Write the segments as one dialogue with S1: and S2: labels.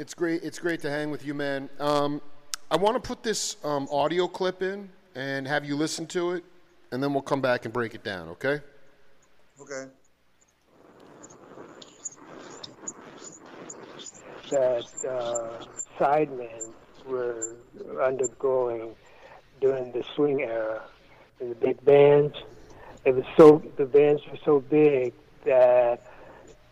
S1: It's great. It's great to hang with you, man. Um, I want to put this um, audio clip in and have you listen to it, and then we'll come back and break it down. Okay?
S2: Okay.
S3: that uh, sidemen were undergoing during the swing era. And the big bands, it was so the bands were so big that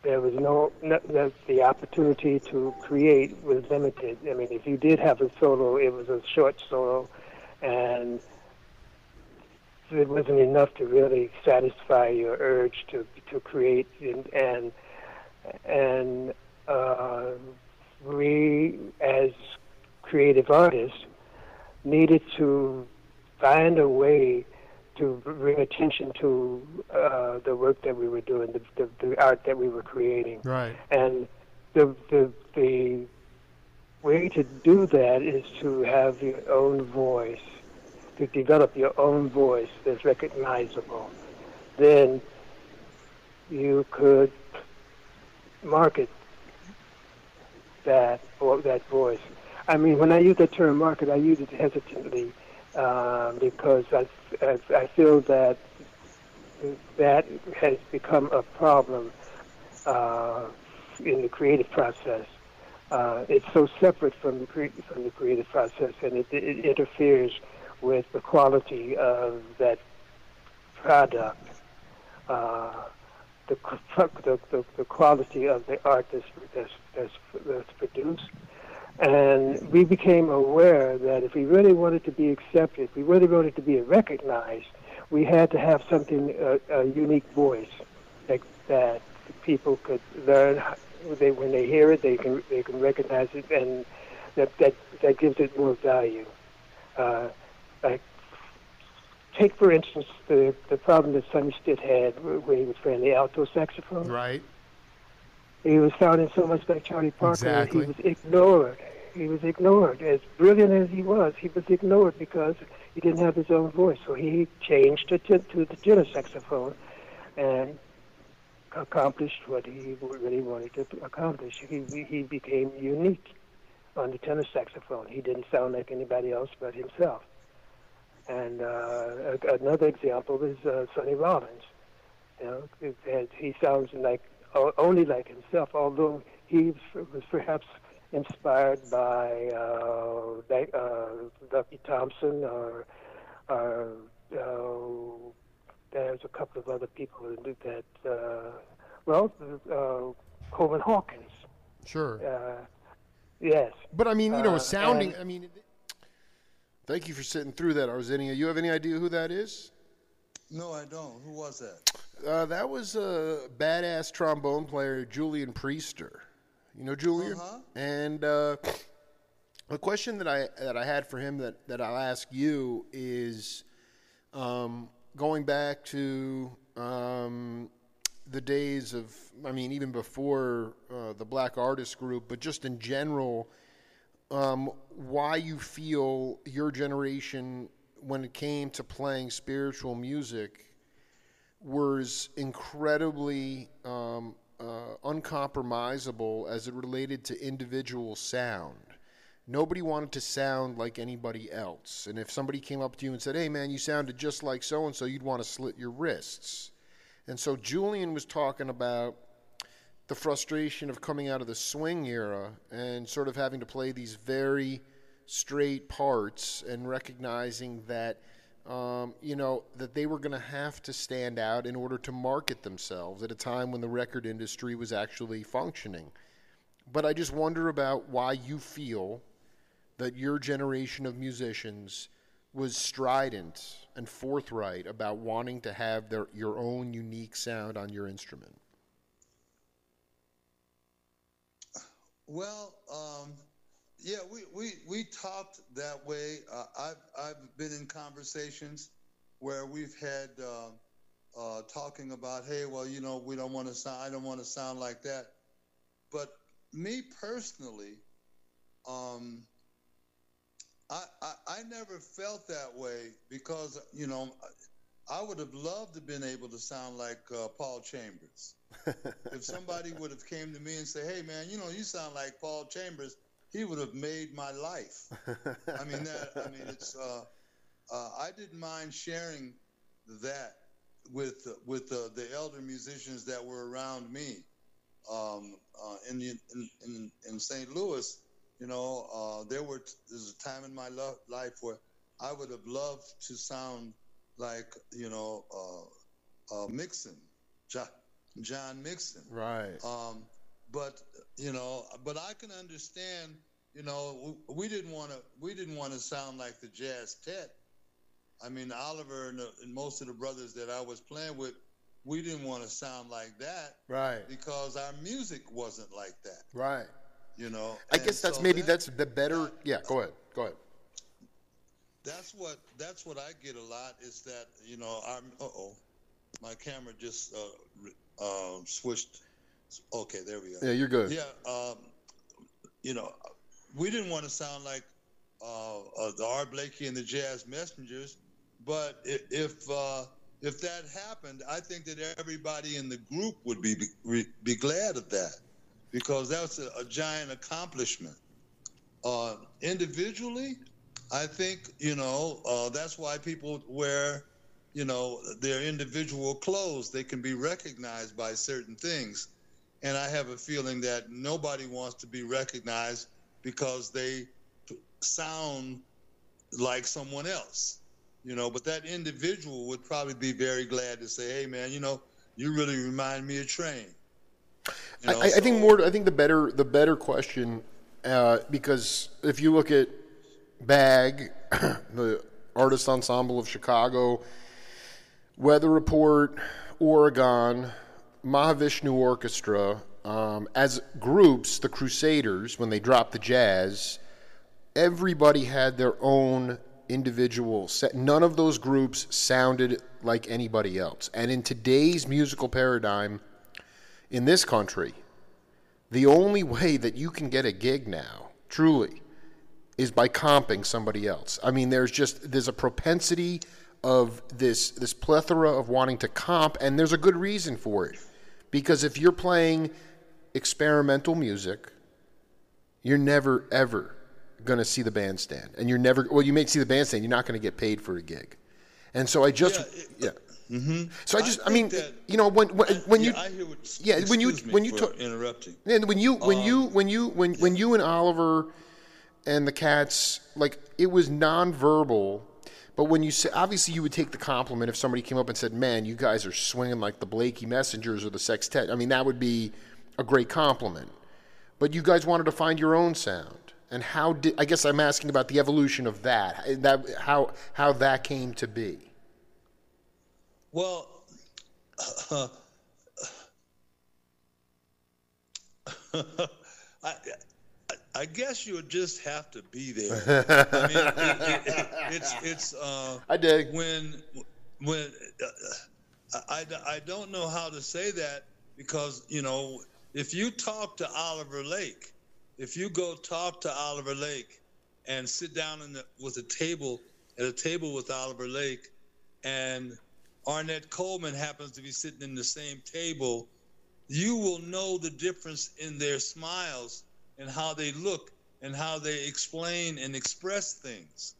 S3: there was no, no the, the opportunity to create was limited. I mean, if you did have a solo, it was a short solo, and it wasn't enough to really satisfy your urge to to create and and and uh, we as creative artists needed to find a way to bring attention to uh, the work that we were doing, the, the, the art that we were creating.
S4: Right.
S3: And the, the, the way to do that is to have your own voice, to develop your own voice that's recognizable. Then you could market that or that voice. I mean, when I use the term market, I use it hesitantly um, because I, I, I feel that that has become a problem uh, in the creative process. Uh, it's so separate from the from the creative process, and it, it interferes with the quality of that product. Uh, the, the, the, the quality of the art that's, that's, that's, that's produced. And we became aware that if we really wanted to be accepted, if we really wanted to be recognized, we had to have something, uh, a unique voice that, that people could learn. They, when they hear it, they can, they can recognize it, and that, that, that gives it more value. Uh, like take for instance the the problem that Sonny Stitt had when he was playing the alto saxophone.
S4: Right.
S3: He was sounding so much like Charlie Parker
S4: Exactly.
S3: that he was ignored. He was ignored. As brilliant as he was, he was ignored because he didn't have his own voice. So he changed to, to, to the tenor saxophone and accomplished what he really wanted to accomplish. He, he became unique on the tenor saxophone. He didn't sound like anybody else but himself. And uh, another example is uh, Sonny Rollins. You know, it has, he sounds like only like himself, although he was perhaps inspired by uh, uh, Lucky Thompson or, or uh, there's a couple of other people who did that, uh, well, uh, Coleman Hawkins.
S4: Sure.
S3: Uh, yes.
S4: But I mean, you know,
S3: Uh,
S4: sounding.
S3: and-
S4: I mean,
S1: Thank you for sitting through that, Arzinia. You have any idea who that is?
S2: No, I don't. Who was that?
S1: Uh, that was a badass trombone player, Julian Priester. You know Julian?
S2: Uh-huh.
S1: And uh, the question that I that I had for him that, that I'll ask you is um, going back to um, the days of, I mean, even before uh, the Black Artist Group, but just in general, um, why you feel your generation, when it came to playing spiritual music, was incredibly um, uh, uncompromisable as it related to individual sound. Nobody wanted to sound like anybody else. And if somebody came up to you and said, hey, man, you sounded just like so and so, you'd want to slit your wrists. And so Julian was talking about the frustration of coming out of the swing era and sort of having to play these very straight parts and recognizing that um, you know that they were going to have to stand out in order to market themselves at a time when the record industry was actually functioning. But i just wonder about why you feel that your generation of musicians was strident and forthright about wanting to have their your own unique sound on your instrument.
S2: Well, um, yeah, we, we, we talked that way. Uh, I've, I've been in conversations where we've had uh, uh, talking about, hey, well, you know, we don't want to sound, I don't want to sound like that. But me personally, um, I, I, I never felt that way because, you know, I would have loved to have been able to sound like uh, Paul Chambers. if somebody would have came to me and said, "Hey, man, you know, you sound like Paul Chambers," he would have made my life. I mean, that. I mean, it's. Uh, uh, I didn't mind sharing that with with uh, the elder musicians that were around me um, uh, in, the, in, in in St. Louis. You know, uh, there were there's a time in my lo- life where I would have loved to sound like you know uh, uh, Mixon, John, John Mixon.
S1: Right.
S2: Um, but you know, but I can understand. You know, we, didn't want to. We didn't want to sound like the Jazztet. I mean, Oliver and, the, and most of the brothers that I was playing with, we didn't want to sound like that.
S1: Right.
S2: Because our music wasn't like that.
S1: Right.
S2: You know.
S1: I guess that's
S2: so
S1: maybe
S2: that-
S1: that's the better. Yeah. Go ahead. Go ahead.
S2: That's what that's what I get a lot is that you know I'm uh oh, my camera just uh, uh, switched. Okay, there we go.
S1: Yeah, you're good.
S2: Yeah, um, you know, we didn't want to sound like uh, uh, the Art Blakey and the Jazz Messengers, but if uh, if that happened, I think that everybody in the group would be be, be glad of that because that's a, a giant accomplishment. Uh, individually, I think you know uh, that's why people wear, you know, their individual clothes. They can be recognized by certain things, and I have a feeling that nobody wants to be recognized because they sound like someone else, you know. But that individual would probably be very glad to say, "Hey, man, you know, you really remind me of Train." You know,
S1: I, I think more. I think the better the better question, uh, because if you look at Bag, the artist ensemble of Chicago, Weather Report, Oregon, Mahavishnu Orchestra, um, as groups, the Crusaders, when they dropped the jazz, everybody had their own individual set. None of those groups sounded like anybody else. And in today's musical paradigm, in this country, the only way that you can get a gig now, truly, is by comping somebody else. I mean, there's just there's a propensity of this this plethora of wanting to comp, and there's a good reason for it, because if you're playing experimental music, you're never ever going to see the bandstand, and you're never well, you may see the bandstand, you're not going to get paid for a gig, and so I just
S2: Yeah,
S1: yeah. So I just, I,
S2: think
S1: mean,
S2: that-
S1: you know, when when, when
S2: yeah,
S1: you
S2: I hear what,
S1: yeah, when you- when you talk-
S2: interrupting.
S1: and when you when you
S2: Um,
S1: when you when when you and Oliver and the cats like it was nonverbal, but when you say obviously you would take the compliment if somebody came up and said, "Man, you guys are swinging like the Blakey Messengers or the Sextet." I mean, that would be a great compliment. But you guys wanted to find your own sound, and how did I guess I'm asking about the evolution of that that how how that came to be.
S2: Well, I, I, I guess you would just have to be there. I mean, it, it, it, it's it's uh,
S1: I dig.
S2: when when uh, I, I don't know how to say that because you know if you talk to Oliver Lake, if you go talk to Oliver Lake and sit down in the, with a table at a table with Oliver Lake, and Ornette Coleman happens to be sitting in the same table, you will know the difference in their smiles and how they look and how they explain and express things.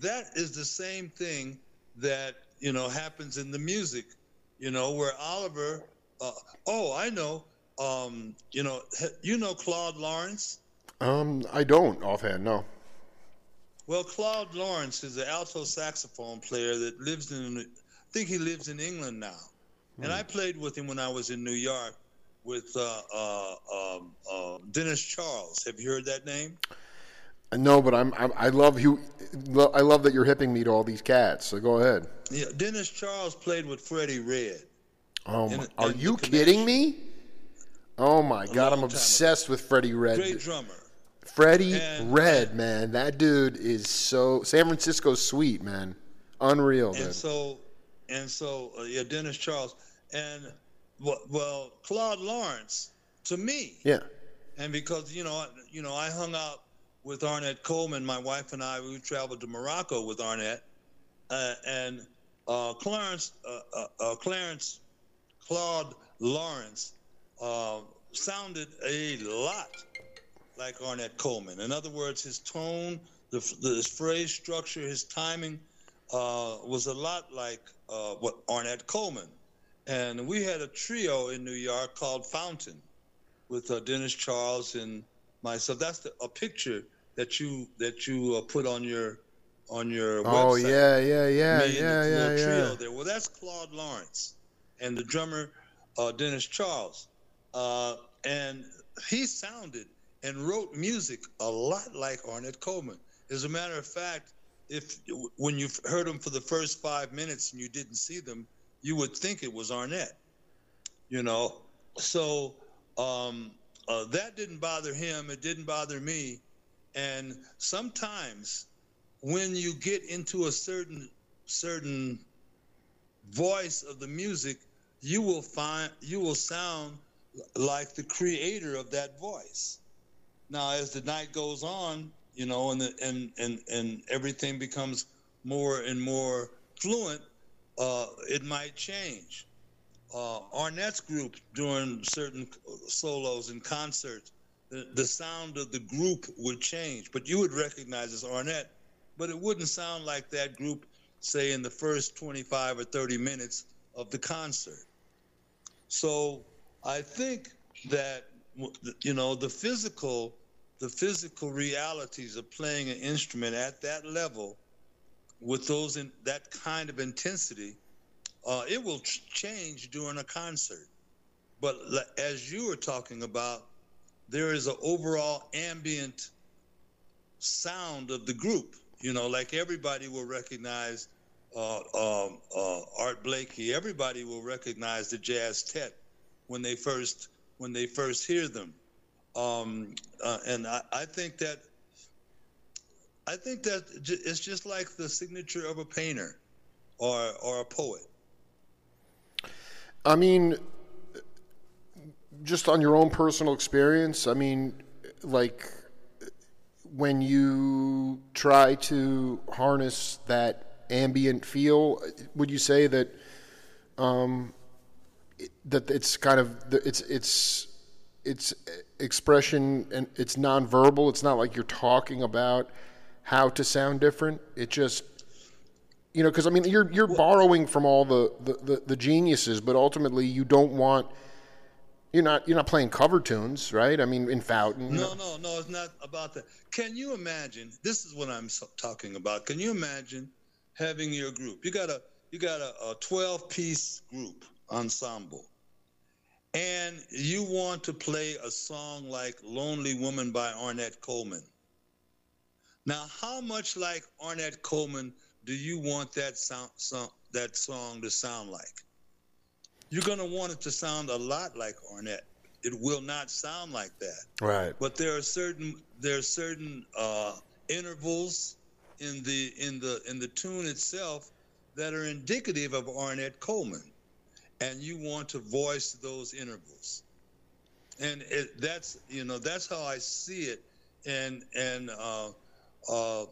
S2: That is the same thing that you know happens in the music, you know, where Oliver. Uh, oh, I know. Um, you know, you know Claude Lawrence.
S1: Um, I don't offhand. No.
S2: Well, Claude Lawrence is an alto saxophone player that lives in, I think he lives in England now. And I played with him when I was in New York with uh, uh, um, uh, Dennis Charles. Have you heard that name?
S1: No, but I'm, I'm I love you. I love that you're hipping me to all these cats. So go ahead.
S2: Yeah, Dennis Charles played with Freddie Redd.
S1: Oh,
S2: In-
S1: are
S2: in
S1: you kidding me? Oh my God, I'm obsessed with Freddie Redd.
S2: Great drummer.
S1: Freddie
S2: And-
S1: Red, man, that dude is so San Francisco sweet, man, unreal,
S2: And
S1: dude.
S2: so, and so, uh, yeah, Dennis Charles. And, well, well, Claude Lawrence, to me,
S1: yeah,
S2: and because you know, I- you know, I hung out with Ornette Coleman. My wife and I we traveled to Morocco with Ornette, uh, and uh, Clarence, uh, uh, uh, Clarence Claude Lawrence uh, sounded a lot like Ornette Coleman. In other words, his tone, the, the his phrase structure, his timing uh, was a lot like uh, what Ornette Coleman. And we had a trio in New York called Fountain with uh, Dennis Charles and myself. That's the, a picture that you that you uh, put on your on your
S1: Oh
S2: website.
S1: yeah, yeah, yeah,
S2: Me
S1: yeah,
S2: the
S1: yeah,
S2: little trio
S1: yeah.
S2: there. Well, that's Claude Lawrence and the drummer uh, Dennis Charles, uh, and he sounded and wrote music a lot like Ornette Coleman. As a matter of fact, if when you heard him for the first five minutes and you didn't see them, you would think it was Ornette. You know, so um, uh, that didn't bother him. It didn't bother me. And sometimes when you get into a certain certain voice of the music, you will find you will sound like the creator of that voice. Now, as the night goes on, you know, and the, and and and everything becomes more and more fluent, uh, it might change. Uh, Ornette's group doing certain solos and concerts, the, the sound of the group would change, but you would recognize as Ornette, but it wouldn't sound like that group, say, in the first 25 or 30 minutes of the concert. So I think that you know the physical, the physical realities of playing an instrument at that level, with those in that kind of intensity, uh, it will ch- change during a concert. But as you were talking about, there is an overall ambient sound of the group. You know, like everybody will recognize uh, um, uh, Art Blakey. Everybody will recognize the Jazztet when they first when they first hear them. Um, uh, and I, I think that I think that it's just like the signature of a painter or or a poet.
S1: I mean, just on your own personal experience, I mean, like when you try to harness that ambient feel, would you say that um, that it's kind of it's it's it's expression and it's nonverbal. It's not like you're talking about how to sound different. It just you know because I mean you're you're borrowing from all the, the, the, the geniuses, but ultimately you don't want you're not you're not playing cover tunes, right? I mean in Fountain.
S2: No, no, no, it's not about that. Can you imagine? This is what I'm talking about. Can you imagine having your group? You got a you got a, a 12 piece group ensemble, and you want to play a song like "Lonely Woman" by Ornette Coleman. Now, how much like Ornette Coleman do you want that sound, song, that song to sound like? You're going to want it to sound a lot like Ornette. It will not sound like that
S1: Right.
S2: but there are certain there are certain uh, intervals in the in the in the tune itself that are indicative of Ornette Coleman, and you want to voice those intervals, and it, that's you know that's how I see it, and and uh, uh,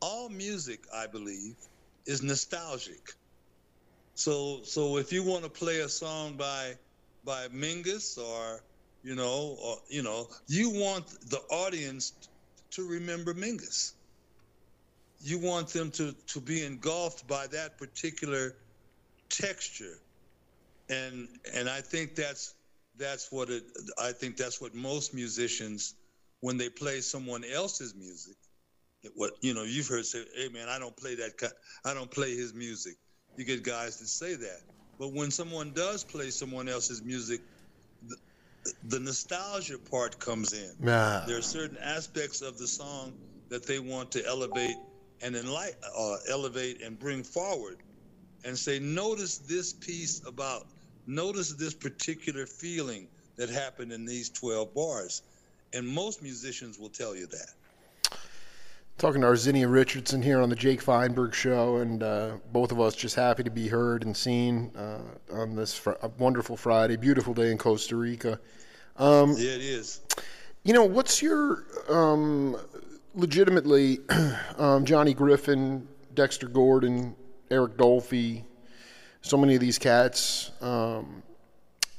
S2: all music I believe is nostalgic. So so if you want to play a song by by Mingus or you know, or you know, you want the audience to remember Mingus. You want them to to be engulfed by that particular texture, and and I think that's that's what it. I think that's what most musicians, when they play someone else's music, what you know, you've heard say, "Hey man, I don't play that. I don't play his music." You get guys that say that, but when someone does play someone else's music, the nostalgia part comes in.
S1: Nah.
S2: There are certain aspects of the song that they want to elevate and enlight, uh, elevate and bring forward, and say, notice this piece about, notice this particular feeling that happened in these 12 bars, and most musicians will tell you that.
S1: Talking to Arzinia Richardson here on the Jake Feinberg Show, and uh, both of us just happy to be heard and seen uh, on this fr- wonderful Friday, beautiful day in Costa Rica.
S2: yeah, it is.
S1: You know, what's your um, legitimately um, Johnny Griffin, Dexter Gordon, Eric Dolphy, so many of these cats um,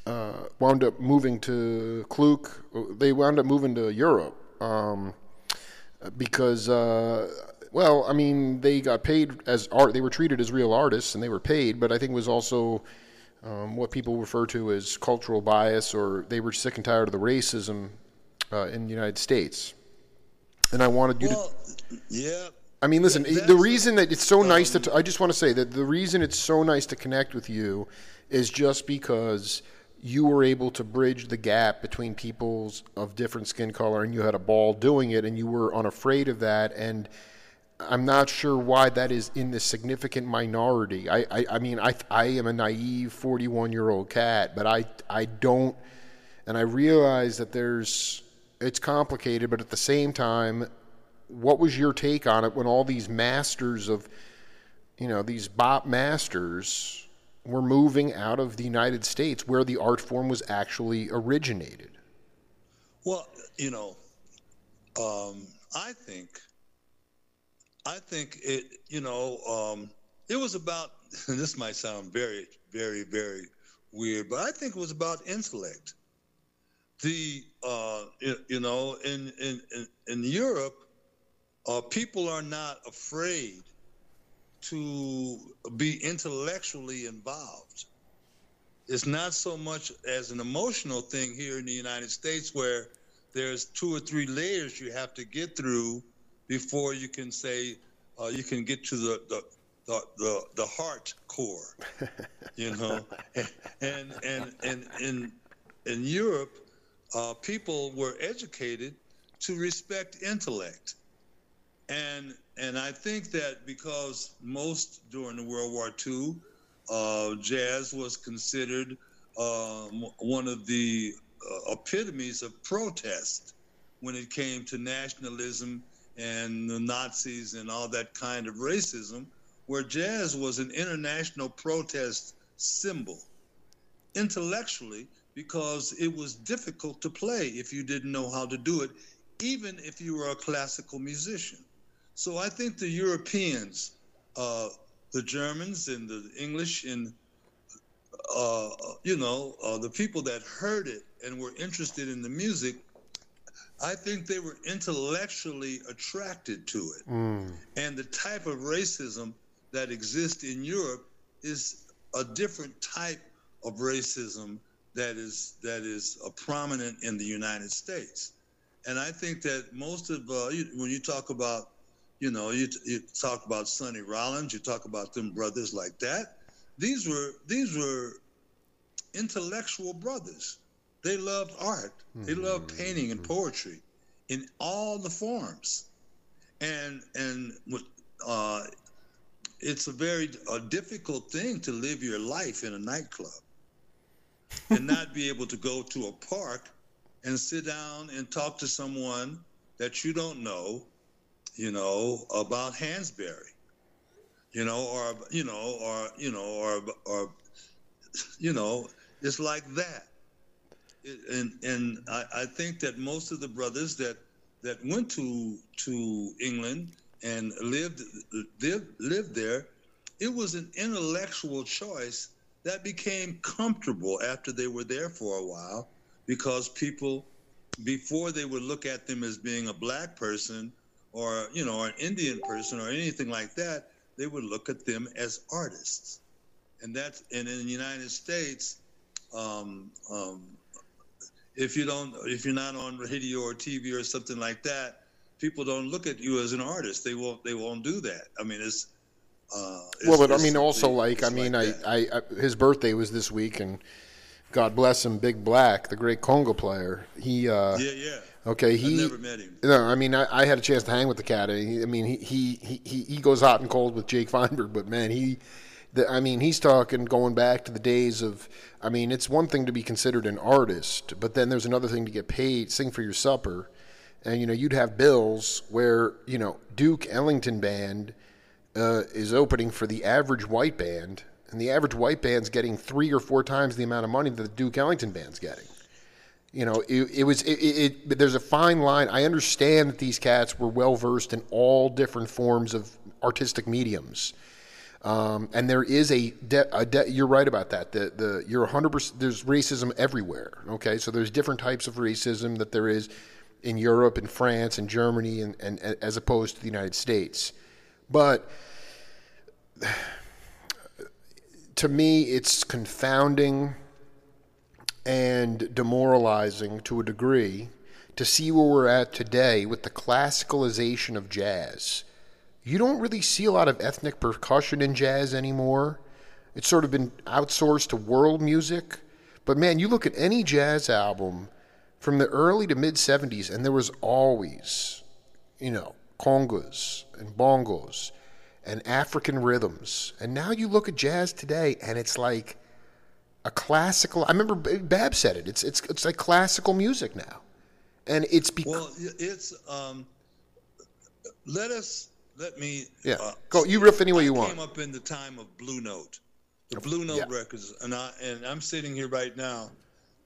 S1: uh, wound up moving to Kluk. They wound up moving to Europe um, because, uh, well, I mean, they got paid as art. They were treated as real artists, and they were paid. But I think it was also um, what people refer to as cultural bias, or they were sick and tired of the racism uh, in the United States. And I wanted you
S2: Well,
S1: to.
S2: yeah,
S1: I mean, listen.
S2: That's
S1: the reason that it's so nice to. T- I just want to say that the reason it's so nice to connect with you is just because you were able to bridge the gap between people's of different skin color, and you had a ball doing it, and you were unafraid of that. And I'm not sure why that is in the significant minority. I, I, I mean, I, I am a naive 41 year old cat, but I, I don't, and I realize that there's, it's complicated, but at the same time, what was your take on it when all these masters of, you know, these bop masters were moving out of the United States where the art form was actually originated?
S2: Well, you know, um, I think, I think it, you know, um, it was about. This might sound very, very, very weird, but I think it was about intellect. The, uh, you, know, in in in, in Europe, uh, people are not afraid to be intellectually involved. It's not so much as an emotional thing here in the United States where there's two or three layers you have to get through before you can say uh, you can get to the the the, the, the heart core, you know, and and and in in Europe, uh, people were educated to respect intellect, and and I think that because most during the World War II uh, jazz was considered um, one of the uh, epitomes of protest when it came to nationalism and the Nazis and all that kind of racism, where jazz was an international protest symbol intellectually because it was difficult to play if you didn't know how to do it, even if you were a classical musician. So I think the Europeans, uh, the Germans and the English and uh, you know uh, the people that heard it and were interested in the music, I think they were intellectually attracted to it. And the type of racism that exists in Europe is a different type of racism that is that is uh, prominent in the United States. And I think that most of uh, you, when you talk about you know, you, you talk about Sonny Rollins, you talk about them brothers like that. These were these were intellectual brothers. They loved art. They loved painting and poetry in all the forms, and and uh, it's a very a difficult thing to live your life in a nightclub and not be able to go to a park and sit down and talk to someone that you don't know you know, about Hansberry, you know, or you know, or you know, or or you know, it's like that. And and I, I think that most of the brothers that that went to to England and lived lived lived there, it was an intellectual choice that became comfortable after they were there for a while, because people before they would look at them as being a black person or you know an Indian person or anything like that, they would look at them as artists, and that's and in the United States, um, um, if you don't if you're not on radio or TV or something like that, people don't look at you as an artist. They won't they won't do that. I mean it's. Uh, it's
S1: well, but I mean, also like I mean,
S2: like
S1: I. I, I his birthday was this week, and God bless him, Big Black, the great conga player. He, uh,
S2: yeah yeah.
S1: Okay,
S2: I
S1: he.
S2: never met him.
S1: No, I mean, I, I had a chance to hang with the cat. I mean, he, he, he, he goes hot and cold with Jake Feinberg, but man, he, the, I mean, he's talking going back to the days of. I mean, it's one thing to be considered an artist, but then there's another thing to get paid, sing for your supper, and you know, you'd have bills where you know Duke Ellington Band uh, is opening for the average white band, and the average white band's getting three or four times the amount of money that the Duke Ellington band's getting. You know, it, it was it, it. There's a fine line. I understand that these cats were well versed in all different forms of artistic mediums, Um, and there is a, de- a de- you're right about that. The the you're 100. percent There's racism everywhere. Okay, so there's different types of racism that there is in Europe and France and Germany and, and, and as opposed to the United States. But to me, it's confounding and demoralizing to a degree to see where we're at today with the classicalization of jazz. You don't really see a lot of ethnic percussion in jazz anymore. It's sort of been outsourced to world music. But man, you look at any jazz album from the early to mid 70s, and there was always, you know, congas and bongos and African rhythms. And now you look at jazz today, and it's like a classical. I remember Bab said it. It's it's it's like classical music now, and it's because
S2: well, it's um. Let us let me.
S1: Yeah,
S2: uh,
S1: go. You riff any way you
S2: I
S1: you
S2: Came
S1: want.
S2: up in the time of Blue Note, the Blue Note
S1: Yeah.
S2: records, and I and I'm sitting here right now,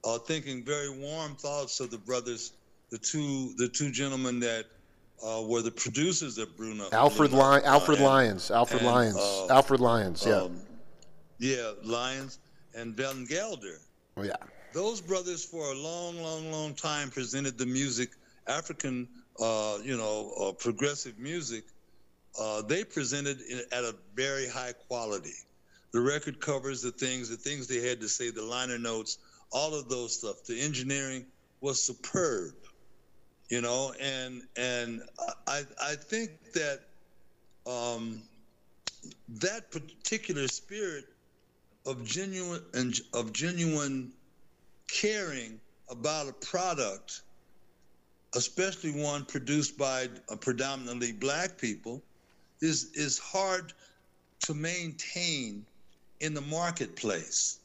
S2: uh, thinking very warm thoughts of the brothers, the two the two gentlemen that uh, were the producers of Bruno
S1: Alfred
S2: Blue Note,
S1: Ly-
S2: uh,
S1: Alfred
S2: and,
S1: Lyons, Alfred
S2: and,
S1: Lyons,
S2: uh,
S1: Alfred Lyons. Yeah,
S2: um, yeah, Lyons and Van Gelder.
S1: oh, yeah.
S2: those brothers for a long, long, long time presented the music, African, uh, you know, uh, progressive music. Uh, they presented it at a very high quality. The record covers, the things, the things they had to say, the liner notes, all of those stuff. The engineering was superb, you know, and and I I think that um, that particular spirit of genuine and of genuine caring about a product, especially one produced by uh, predominantly black people, is is hard to maintain in the marketplace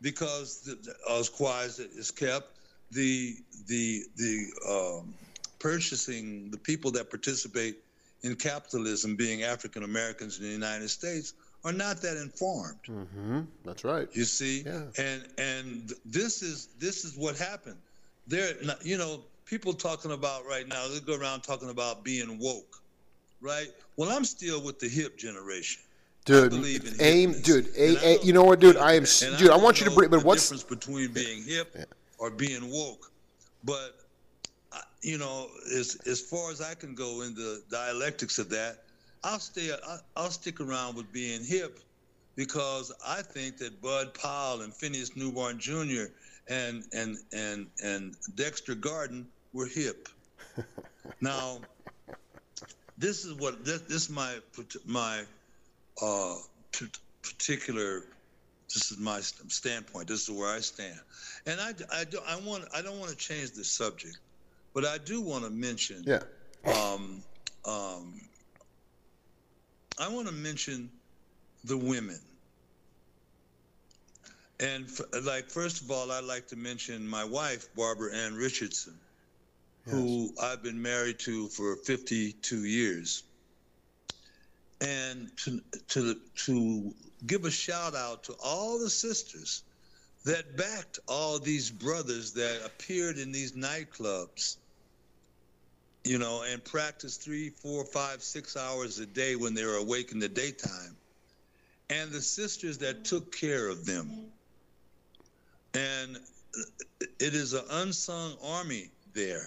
S2: because the, the- as quiet is kept, the the the um, purchasing the people that participate in capitalism, being African Americans in the United States, are not that informed.
S1: hmm That's right.
S2: You see,
S1: Yeah.
S2: and and this is this is what happened. There, you know, people talking about right now. They go around talking about being woke, right? Well, I'm still with the hip generation.
S1: Dude, aim,
S2: hipness.
S1: dude. A,
S2: I
S1: a, you know what, dude? I am, dude. I
S2: don't
S1: want you to bring. But
S2: the
S1: what's
S2: difference between being hip or being woke? But you know, as as far as I can go in the dialectics of that, I'll stay. I- I'll stick around with being hip because I think that Bud Powell and Phineas Newborn Jr. and and and and Dexter Gordon were hip. now, this is what this, this is my my uh, p- particular. This is my standpoint. This is where I stand, and I, I, do, I want I don't want to change the subject, but I do want to mention.
S1: yeah?
S2: Um, um, I want to mention the women. And f- like, first of all, I'd like to mention my wife, Barbara Ann Richardson, who I've been married to for 52 years. And to, to, to give a shout out to all the sisters that backed all these brothers that appeared in these nightclubs you know, and practice three, four, five, six hours a day when they were awake in the daytime, and the sisters that took care of them. And it is an unsung army there,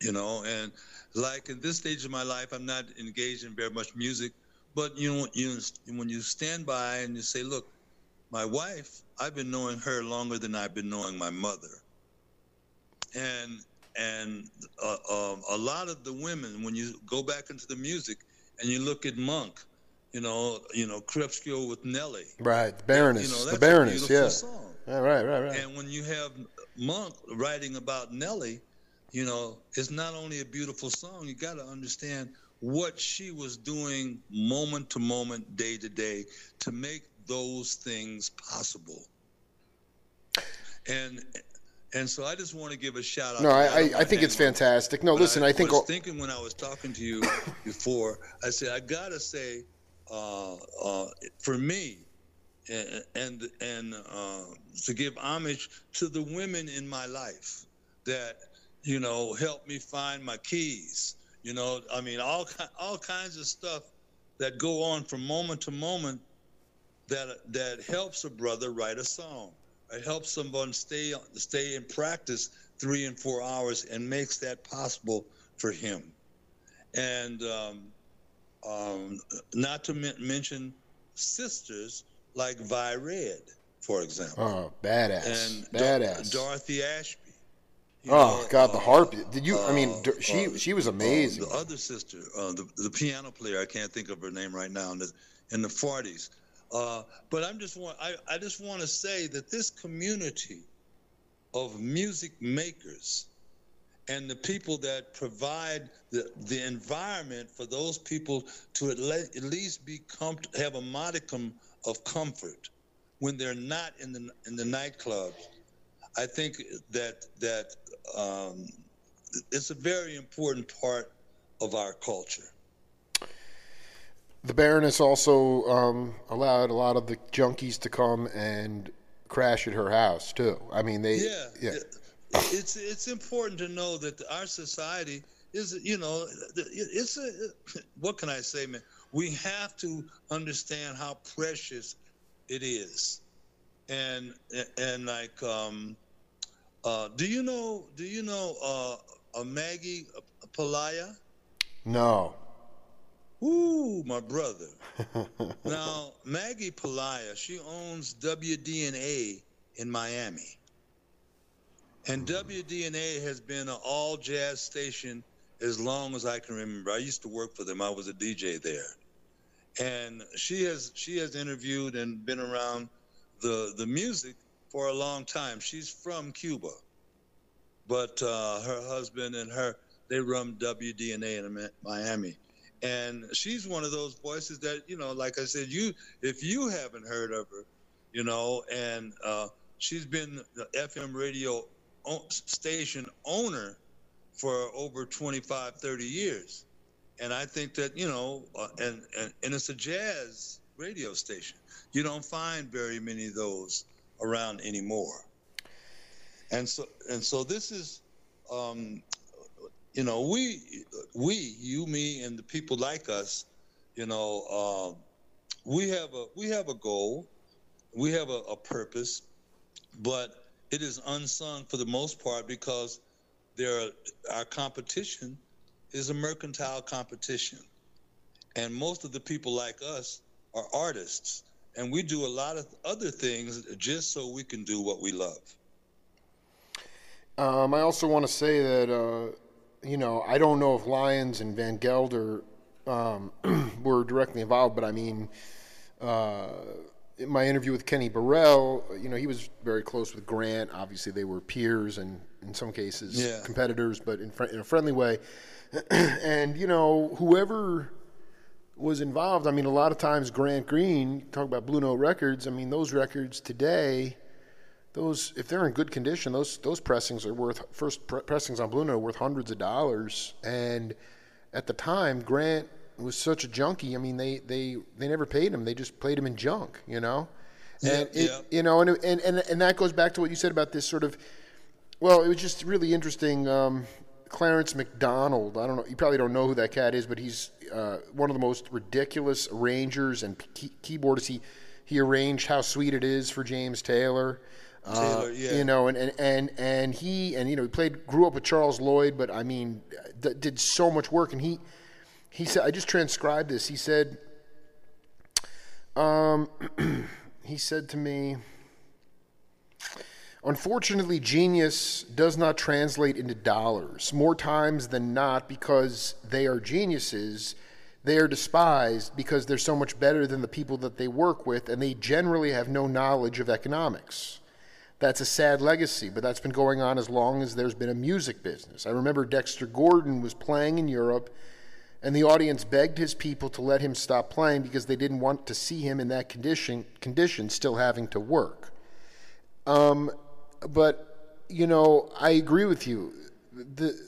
S2: you know. And like in this stage of my life, I'm not engaged in very much music, but you know, you when you stand by and you say, "Look, my wife, I've been knowing her longer than I've been knowing my mother," and and uh, um, a lot of the women, when you go back into the music and you look at Monk, you know, you know, Crepuscule with Nellie,
S1: Right, the Baroness,
S2: you know,
S1: the Baroness. Yeah.
S2: song.
S1: yeah. Right, right, right.
S2: And when you have Monk writing about Nellie, you know, it's not only a beautiful song. You got to understand what she was doing moment to moment, day to day, to make those things possible. And and so I just want to give a shout out.
S1: No,
S2: to
S1: I. I, I think it's fantastic. No,
S2: But
S1: listen, I, think
S2: I
S1: was
S2: thinking when I was talking to you before, I said I gotta say, uh, uh, for me, and and, and uh, to give homage to the women in my life that you know helped me find my keys. You know, I mean, all all kinds of stuff that go on from moment to moment that that helps a brother write a song. It helps someone stay stay in practice three and four hours and makes that possible for him. And um, um, not to mention sisters like Vi Redd, for example.
S1: Oh, badass!
S2: And
S1: badass.
S2: Dor- Dorothy Ashby.
S1: Oh
S2: know,
S1: God, the
S2: uh,
S1: harp. Did you? I mean,
S2: uh,
S1: she
S2: uh,
S1: she was
S2: uh,
S1: amazing.
S2: the other sister, uh, the the piano player, I can't think of her name right now. In the in the forties, uh, but I'm just want I, I just want to say that this community of music makers and the people that provide the, the environment for those people to at, le- at least be comfort- have a modicum of comfort when they're not in the in the nightclubs. I think that that um, it's a very important part of our culture.
S1: The Baroness also um, allowed a lot of the junkies to come and crash at her house too. I mean, they
S2: Yeah,
S1: yeah.
S2: It's it's important to know that our society is, you know, it's a. What can I say, man? We have to understand how precious it is, and and like, um, uh, do you know? Do you know uh, a Maggie Pelayo?
S1: No.
S2: Ooh, my brother. now, Maggie Pelayo, she owns WDNA in Miami. And WDNA has been an all jazz station as long as I can remember. I used to work for them. I was a DJ there. And she has she has interviewed and been around the the music for a long time. She's from Cuba. But uh, her husband and her they run WDNA in Miami and she's one of those voices that you know like i said you if you haven't heard of her you know and uh, she's been the fm radio station owner for over 25 30 years. And i think that you know uh, and, and and it's a jazz radio station. You don't find very many of those around anymore. And so and so this is um, you know, we, we, you, me, and the people like us, you know, uh, we have a we have a goal, we have a, a, purpose, but it is unsung for the most part because there are, our competition is a mercantile competition, and most of the people like us are artists, and we do a lot of other things just so we can do what we love.
S1: Um, I also want to say that. Uh you know, I don't know if Lyons and Van Gelder um, were directly involved, but I mean, uh, in my interview with Kenny Burrell, you know, he was very close with Grant. Obviously, they were peers and in some cases
S2: yeah.
S1: competitors, but in, fr- in a friendly way. and you know, whoever was involved, I mean, a lot of times Grant Green, talk about Blue Note Records. I mean, those records today those if they're in good condition, those those pressings are worth first pre- pressings on Blue Note are worth hundreds of dollars. And at the time, Grant was such a junkie. I mean, they they they never paid him. They just played him in junk, you know. And
S2: yeah,
S1: it,
S2: yeah.
S1: you know, and, and and and that goes back to what you said about this sort of. Well, it was just really interesting. Um, Clarence McDonald. I don't know. You probably don't know who that cat is, but he's uh, one of the most ridiculous arrangers and key- keyboardists. He he arranged "How Sweet It Is" for James Taylor.
S2: Taylor,
S1: uh,
S2: yeah.
S1: You know, and, and, and, and he and you know he played grew up with Charles Lloyd, but I mean, did so much work. And he he said, I just transcribed this. He said, um, he said to me, unfortunately, genius does not translate into dollars more times than not because they are geniuses. They are despised because they're so much better than the people that they work with, and they generally have no knowledge of economics. That's a sad legacy, but that's been going on as long as there's been a music business. I remember Dexter Gordon was playing in Europe, and the audience begged his people to let him stop playing because they didn't want to see him in that condition, condition still having to work. Um, but, you know, I agree with you. The,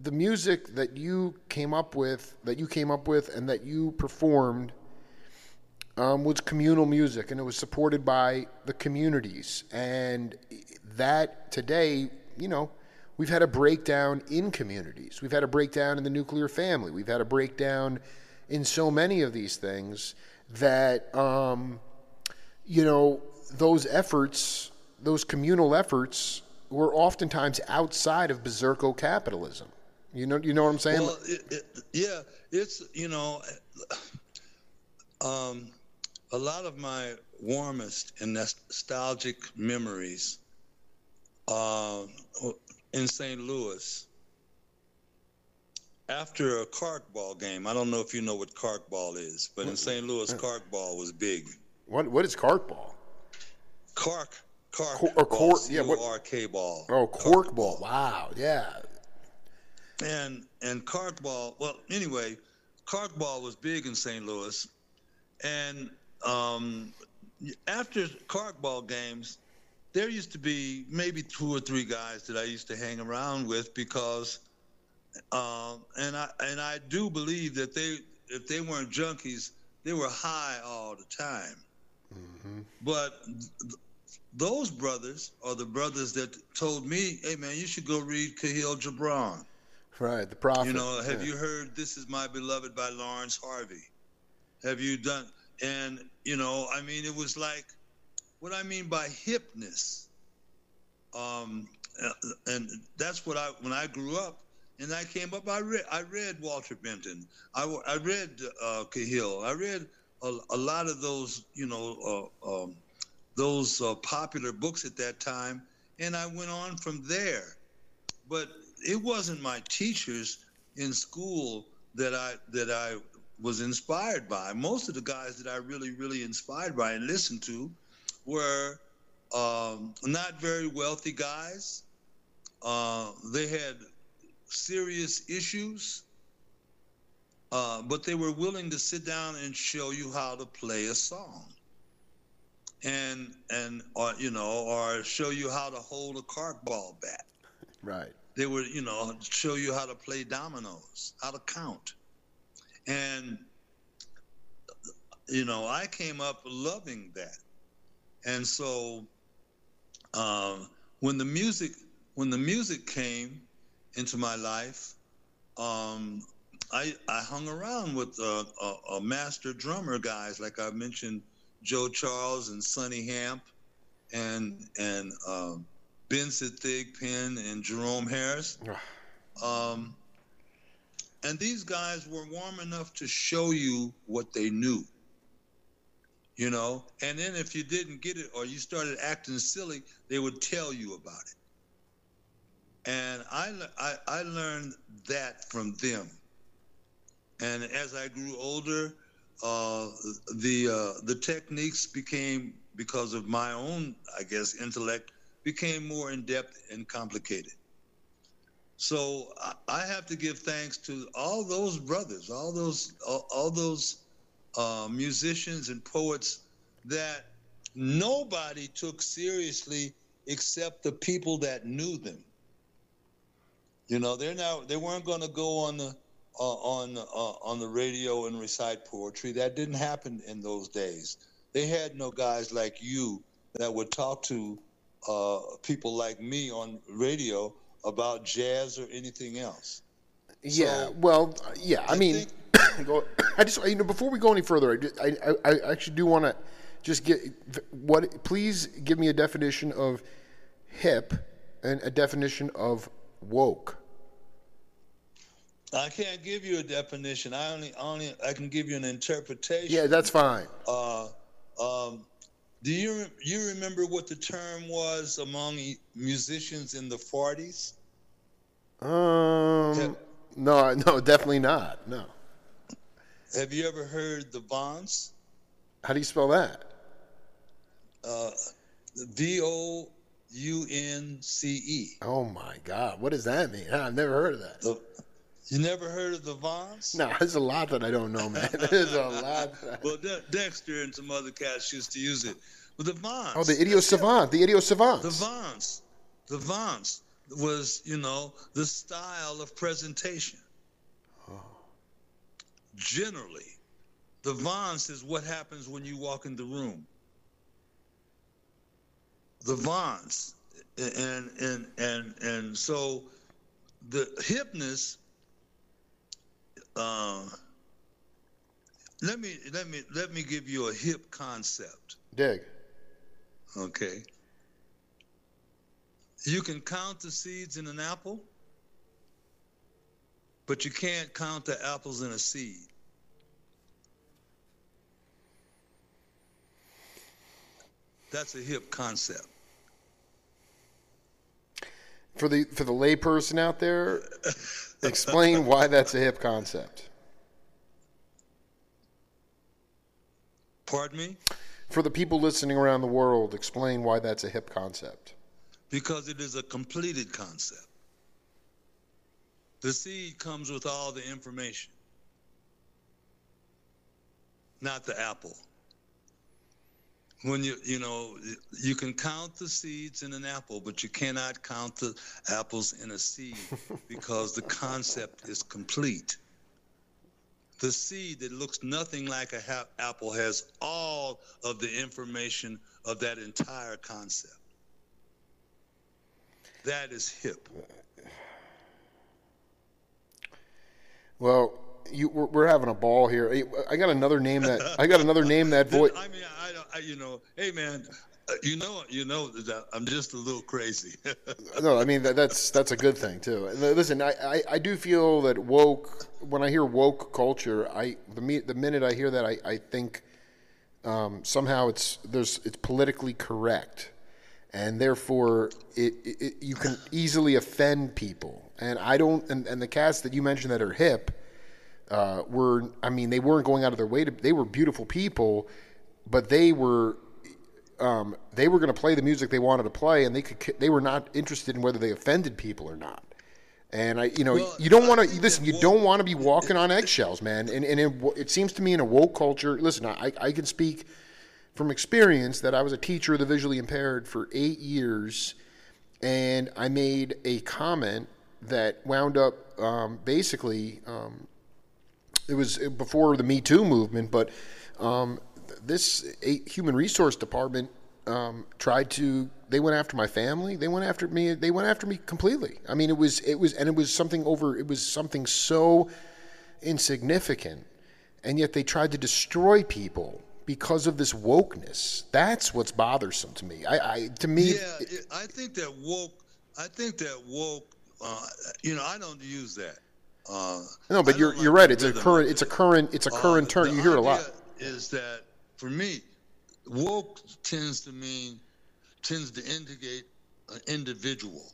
S1: the music that you came up with, that you came up with, and that you performed um, was communal music, and it was supported by the communities. And that today, you know, we've had a breakdown in communities. We've had a breakdown in the nuclear family. We've had a breakdown in so many of these things that um, you know those efforts, those communal efforts, were oftentimes outside of berserko capitalism. You know, you know what I'm saying?
S2: Well, it, it, yeah, it's you know, um, a lot of my warmest and nostalgic memories uh, in St. Louis after a cart ball game. I don't know if you know what cart ball is, but in St. Louis, cart ball was big.
S1: What what is cart ball?
S2: Cork, cork,
S1: Cor- or
S2: ball,
S1: cork- yeah, what-
S2: C-O-R-K ball.
S1: Oh, cork ball. Wow. Yeah.
S2: and and ball. Well, anyway, ball was big in St. Louis, and um, after ball games, there used to be maybe two or three guys that I used to hang around with because, um, and I and I do believe that they if they weren't junkies, they were high all the time. But th- those brothers are the brothers that told me, "Hey man, you should go read Kahlil Gibran."
S1: Right. The prophet.
S2: You know, have
S1: yeah.
S2: you heard "This Is My Beloved" by Laurence Harvey? Have you done? And you know, I mean, it was like what I mean by hipness. Um, uh, and that's what I when I grew up and I came up. I read I read Walter Benton. I, I read uh, Cahill. I read a, a lot of those you know uh, um, those uh, popular books at that time, and I went on from there. But it wasn't my teachers in school that I that I was inspired by. Most of the guys that I really really inspired by and listened to were um, not very wealthy guys. Uh, they had serious issues, uh, but they were willing to sit down and show you how to play a song, and and or you know, or show you how to hold a cart ball bat.
S1: Right.
S2: They would, you know, show you how to play dominoes, how to count, and you know, I came up loving that. And so um, when the music when the music came into my life, um, I, I hung around with uh, a, a master drummer guys like I mentioned, Joe Charles and Sonny Hamp, and and um, Benson Thigpen and Jerome Harris. Um, and these guys were warm enough to show you what they knew you know? And then if you didn't get it or you started acting silly they would tell you about it. And i i, I learned that from them. And as i grew older uh, the uh, the techniques became because of my own i guess intellect became more in depth and complicated so I, have to give thanks to all those brothers all those all, all those uh, musicians and poets that nobody took seriously except the people that knew them. You know, they're now they weren't going to go on the uh, on uh, on the radio and recite poetry. That didn't happen in those days. They had no guys like you that would talk to uh, people like me on radio about jazz or anything else.
S1: Yeah.
S2: So,
S1: well, yeah. I,
S2: I
S1: mean,
S2: think-
S1: I just you know before we go any further, I just, I, I, I actually do want to just get what. Please give me a definition of hip and a definition of woke.
S2: I can't give you a definition. I only only I can give you an interpretation.
S1: Yeah, that's fine.
S2: Uh, um, do you you remember what the term was among musicians in the 40s?
S1: Um, no, no, definitely not. No.
S2: Have you ever heard the Vance?
S1: How do you spell that?
S2: Uh, V O U N C E.
S1: Oh my God, what does that mean? I've never heard of that.
S2: The- You never heard of the Vons?
S1: No, there's a lot that I don't know, man. There's a lot. that-
S2: Well, De- Dexter and some other cats used to use it. But the Vance.
S1: Oh, the idiot savant. The idiot savant.
S2: The Vance. The Vance was, you know, the style of presentation. Oh. Generally, the Vance is what happens when you walk in the room. The Vance. And and and and so the hipness, uh, let me let me let me give you a hip concept.
S1: Dig.
S2: Okay. You can count the seeds in an apple, but you can't count the apples in a seed. That's a hip concept.
S1: For the for the layperson out there, explain why that's a hip concept.
S2: Pardon me?
S1: For the people listening around the world, explain why that's a hip concept.
S2: Because it is a completed concept. The seed comes with all the information, not the apple. When you you know you can count the seeds in an apple, but you cannot count the apples in a seed because the concept is complete. The seed that looks nothing like a ha- apple has all of the information of that entire concept. That is hip.
S1: Well, you we're, we're having a ball here. I got another name that I got another name that voice.
S2: I mean, I, don't, I you know, hey man, you know, you know I'm just a little crazy.
S1: no, I mean that, that's that's a good thing too. Listen, I, I, I do feel that woke. When I hear woke culture, I the me, the minute I hear that, I I think um, somehow it's there's it's politically correct, and therefore it, it you can easily offend people. And I don't. And, and the cats that you mentioned that are hip. Uh, were I mean they weren't going out of their way to they were beautiful people, but they were um, they were going to play the music they wanted to play, and they could they were not interested in whether they offended people or not. And I, you know,
S2: Well,
S1: you don't want to listen. You don't want to be walking on eggshells, man. And and it, it seems to me in a woke culture. Listen, I I can speak from experience that I was a teacher of the visually impaired for eight years, and I made a comment that wound up um, basically um, it was before the Me Too movement, but um, this human resource department um, tried to. They went after my family. They went after me. They went after me completely. I mean, it was it was and it was something over. It was something so insignificant, and yet they tried to destroy people because of this wokeness. That's what's bothersome to me. I, I to me,
S2: yeah, it, I think that woke. I think that woke. Uh, you know, I don't use that. Uh,
S1: no, but
S2: I
S1: you're
S2: like
S1: you're right. It's a current. It's a current. It's a
S2: Uh,
S1: current term. You hear it a lot.
S2: Is that for me, woke tends to mean tends to indicate an individual.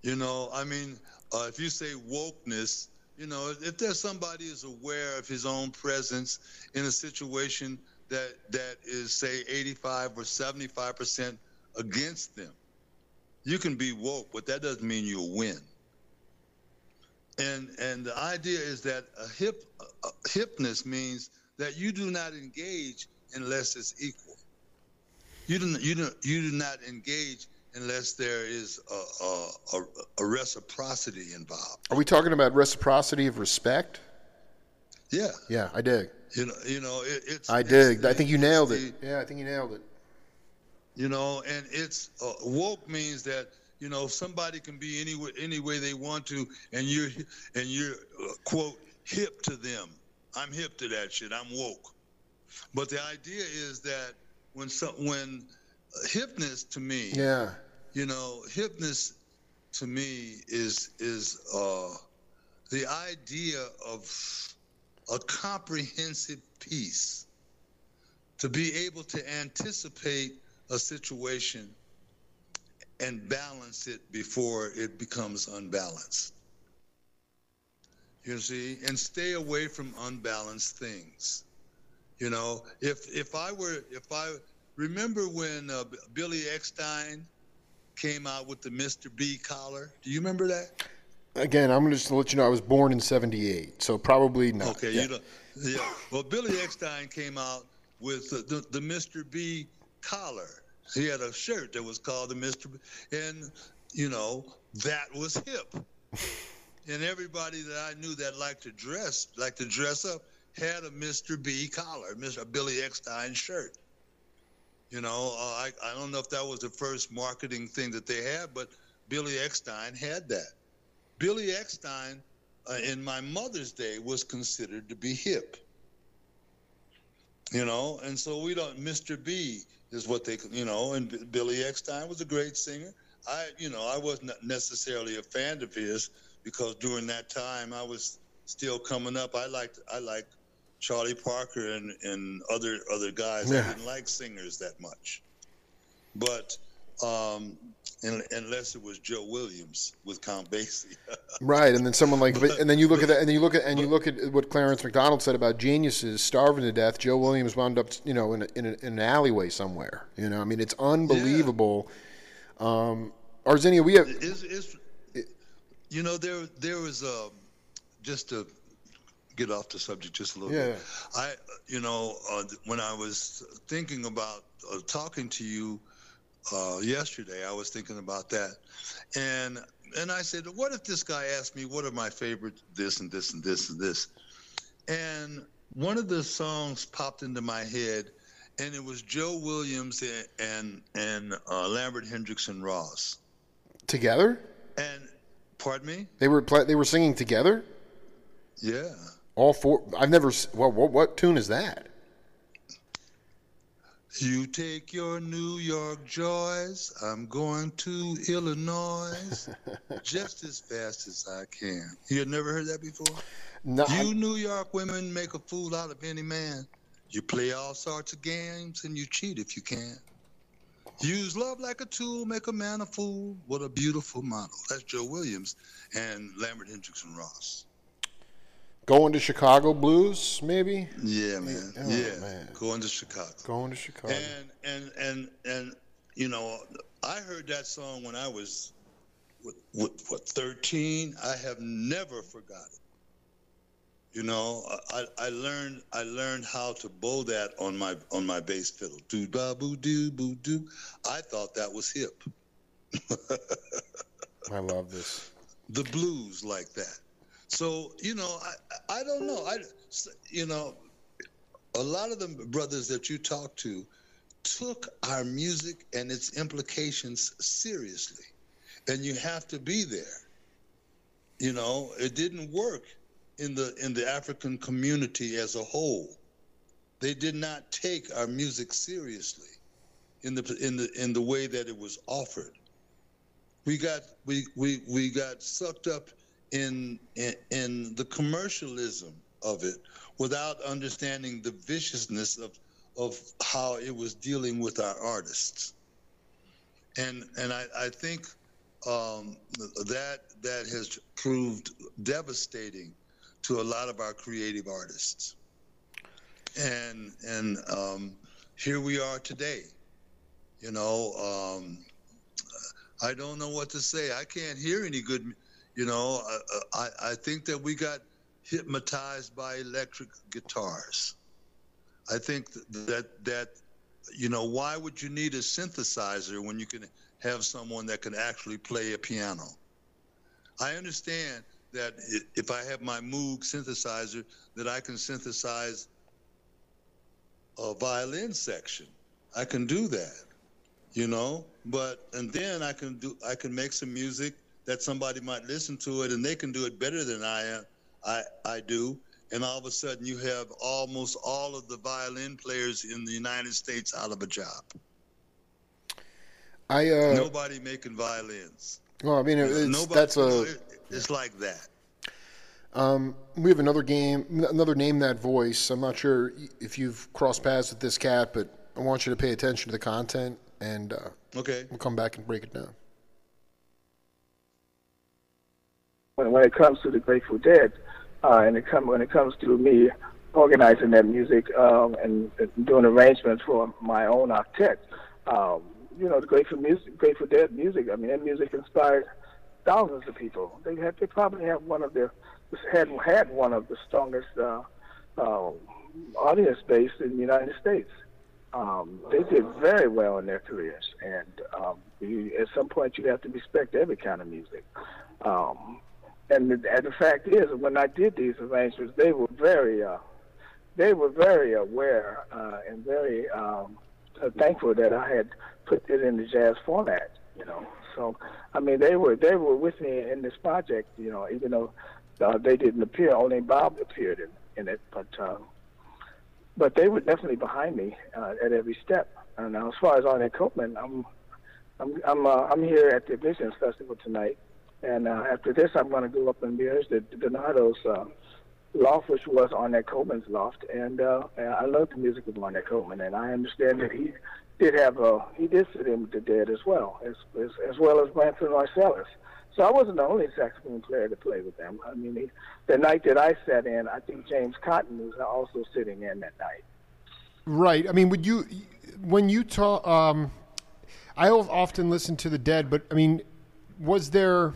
S2: You know, I mean, uh, if you say wokeness, you know, if there's somebody is aware of his own presence in a situation that that is say 85 or 75 percent against them, you can be woke, but that doesn't mean you'll win. And and the idea is that a hip a hipness means that you do not engage unless it's equal. You do not, you do you do not engage unless there is a, a, a, a reciprocity involved.
S1: Are we talking about reciprocity of respect?
S2: Yeah,
S1: Yeah, I dig.
S2: you know you know it, it's.
S1: I dig.
S2: the-
S1: I think you
S2: it's
S1: nailed
S2: the-
S1: it. Yeah, I think you nailed it.
S2: you know and it's uh, woke means that you know somebody can be any way, any way they want to and you're and you're uh, quote hip to them i'm hip to that shit i'm woke but the idea is that when some when uh, hipness to me
S1: Yeah.
S2: you know hipness to me is is uh the idea of a comprehensive piece to be able to anticipate a situation and balance it before it becomes unbalanced. You see, and stay away from unbalanced things. You know, if if I were if I remember when uh, Billy Eckstine came out with the Mr. B collar. Do you remember that?
S1: Again, I'm just to let you know I was born in '78, so probably not.
S2: Okay,
S1: Yeah.
S2: you know, yeah. Well, Billy Eckstine came out with the, the, the Mr. B collar. He had a shirt that was called the Mr. B, and you know that was hip. and everybody that I knew that liked to dress, liked to dress up, had a Mr. B collar, Mr. Billy Eckstine shirt. You know, uh, I I don't know if that was the first marketing thing that they had, but Billy Eckstine had that. Billy Eckstine uh, in my mother's day was considered to be hip. You know, and so we don't. Mr. B is what they, you know, and Billy Eckstine was a great singer. I, you know, I wasn't necessarily a fan of his because during that time I was still coming up. I liked, I liked Charlie Parker and, and other other guys.
S1: Yeah.
S2: I didn't like singers that much, but um, and, unless it was Joe Williams with Count Basie.
S1: Right, and then someone like, but, and then you look at that, and then you look at, and you look at what Clarence McDonald said about geniuses starving to death. Joe Williams wound up, you know, in, a, in, a, in an alleyway somewhere. You know, I mean, it's unbelievable. Um, Arzinia, we have,
S2: It's, it's, you know, there there was um, just to get off the subject just a little
S1: Yeah.
S2: bit. I, you know, uh, when I was thinking about uh, talking to you uh, yesterday, I was thinking about that, and and I said, what if this guy asked me what are my favorite this and this and this and this, and one of the songs popped into my head, and it was Joe Williams and and, and uh, Lambert Hendricks and Ross.
S1: together.
S2: And pardon me?
S1: They were they were singing together.
S2: Yeah.
S1: All four. I've never. Well, what, what tune is that?
S2: You take your New York joys. I'm going to Illinois just as fast as I can. You had never heard that before?
S1: No,
S2: You New York women make a fool out of any man. You play all sorts of games and you cheat if you can. Use love like a tool, make a man a fool. What a beautiful model. That's Joe Williams and Lambert Hendricks and Ross.
S1: going to Chicago Blues, maybe.
S2: Yeah, man.
S1: Oh,
S2: yeah.
S1: man.
S2: Going to Chicago.
S1: Going to Chicago.
S2: And and and and you know, I heard that song when I was what, what, what 13. I have never forgot it. You know, I, I learned I learned how to bow that on my on my bass fiddle. Do ba boo do boo do. I thought that was hip.
S1: I love this.
S2: the blues like that. So you know, I I don't know. I you know, a lot of the brothers that you talk to took our music and its implications seriously, and you have to be there. You know, it didn't work in the in the African community as a whole. They did not take our music seriously in the in the in the way that it was offered we got we we we got sucked up in, in in the commercialism of it without understanding the viciousness of of how it was dealing with our artists and and i i think um, that that has proved devastating to a lot of our creative artists and and um, here we are today you know um, I don't know what to say. I can't hear any good. You know, I, I, I think that we got hypnotized by electric guitars. I think that that you know why would you need a synthesizer when you can have someone that can actually play a piano? I understand that if I have my Moog synthesizer, that I can synthesize a violin section. I can do that you know but and then i can do i can make some music that somebody might listen to it and they can do it better than i am i i do and all of a sudden you have almost all of the violin players in the united states out of a job
S1: I uh,
S2: nobody making violins
S1: well, I mean, it's,
S2: nobody
S1: that's a.
S2: it- it's like that
S1: Um, we have another game, another name that voice. I'm not sure if you've crossed paths with this cat, but I want you to pay attention to the content, and uh,
S2: okay
S1: we'll come back and break it down.
S3: when, when it comes to the Grateful Dead, uh, and it come when it comes to me organizing that music um, and, and doing arrangements for my own octet, um, you know, the Grateful music, Grateful Dead music. I mean, that music inspired thousands of people. They had they probably have one of their had had one of the strongest uh, uh, audience base in the United States. Um, they did very well in their careers, and um, you, at some point you have to respect every kind of music. Um, and the, and the fact is, when I did these arrangements, they were very, uh, they were very aware uh, and very um, thankful that I had put it in the jazz format. You know, I mean, they were they were with me in this project. You know, even though
S4: uh, they didn't appear. Only Bob appeared in, in it, but uh, but they were definitely behind me uh, at every step. And now, as far as Ornette Coleman, I'm I'm I'm uh, I'm here at the Visions Festival tonight, and uh, after this, I'm going to go up and visit the Donato's uh, loft, which was Ornette Coleman's loft, and uh, I love the music of Ornette Coleman, and I understand that he did have a he did sit in with the Dead as well, as as, as well as Branford Marsalis. So I wasn't the only saxophone player to play with them. I mean, he, the night that I sat in, I think James Cotton was also sitting in that night.
S1: Right. I mean, would you when you talk? Um, I often listen to the Dead, but I mean, was there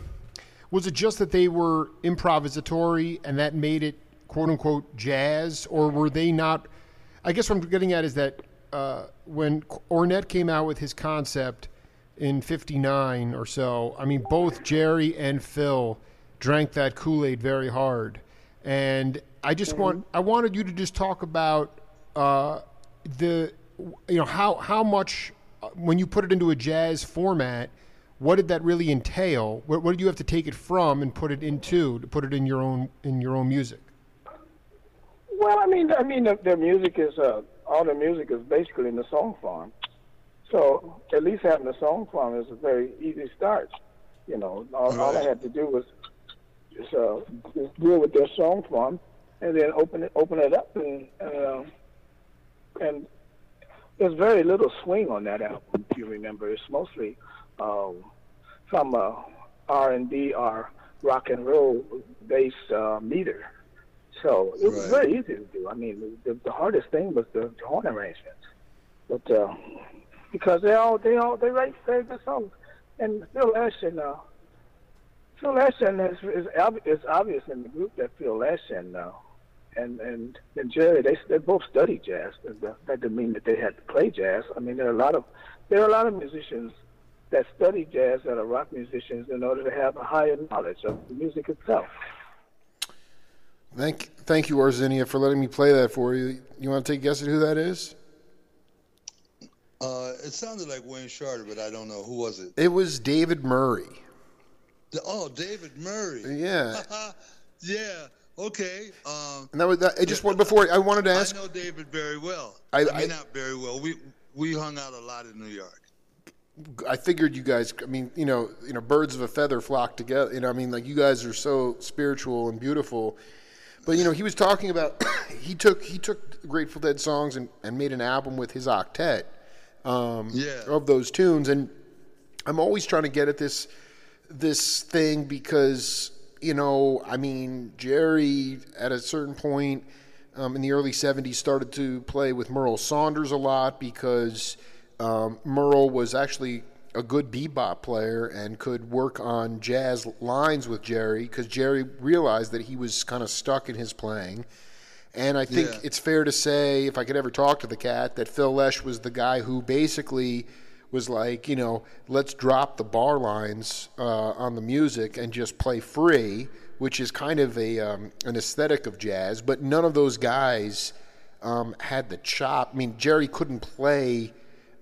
S1: was it just that they were improvisatory and that made it quote unquote jazz, or were they not? I guess what I'm getting at is that uh, when Ornette came out with his concept in 59 or so, I mean, both Jerry and Phil drank that Kool Aid very hard. And I just mm-hmm. want, I wanted you to just talk about uh, the, you know, how, how much, uh, when you put it into a jazz format, what did that really entail? What, what did you have to take it from and put it into to put it in your own in your own music?
S4: Well, I mean, I mean, the, their music is uh, all their music is basically in the song form. So at least having a song form is a very easy start. You know, all, right. all I had to do was just, uh, just deal with their song form, and then open it open it up, and uh, and there's very little swing on that album. If you remember, it's mostly um, from R and B or rock and roll based uh, meter. So it was right. very easy to do. I mean, the, the hardest thing was the, the horn arrangements, but uh, because they all they all they write very good songs. And Phil Lesh uh, Phil Lesh is is, is obvious in the group that Phil Lesh and uh, and and and Jerry they they both study jazz. That didn't mean that they had to play jazz. I mean there are a lot of there are a lot of musicians that study jazz that are rock musicians in order to have a higher knowledge of the music itself.
S1: Thank, thank you, Arzinia, for letting me play that for you. You want to take a guess at who that is?
S2: Uh, it sounded like Wayne Shorter, but I don't know who was it.
S1: It was David Murray.
S2: The, oh, David Murray.
S1: Yeah.
S2: yeah. Okay. Um,
S1: and that was that. I just want before I wanted to ask.
S2: I know David very well. I, I mean, not very well. We we hung out a lot in New York.
S1: I figured you guys. I mean, you know, you know, birds of a feather flock together. You know, I mean, like you guys are so spiritual and beautiful. But you know, he was talking about he took he took Grateful Dead songs and, and made an album with his octet um, yeah. of those tunes. And I'm always trying to get at this this thing because you know, I mean, Jerry at a certain point um, in the early '70s started to play with Merl Saunders a lot because um, Merl was actually a good bebop player and could work on jazz lines with Jerry because Jerry realized that he was kind of stuck in his playing and I think yeah. it's fair to say, if I could ever talk to the cat, that Phil Lesh was the guy who basically was like, you know, let's drop the bar lines uh, on the music and just play free, which is kind of a um, an aesthetic of jazz. But none of those guys um, had the chop. I mean, Jerry couldn't play.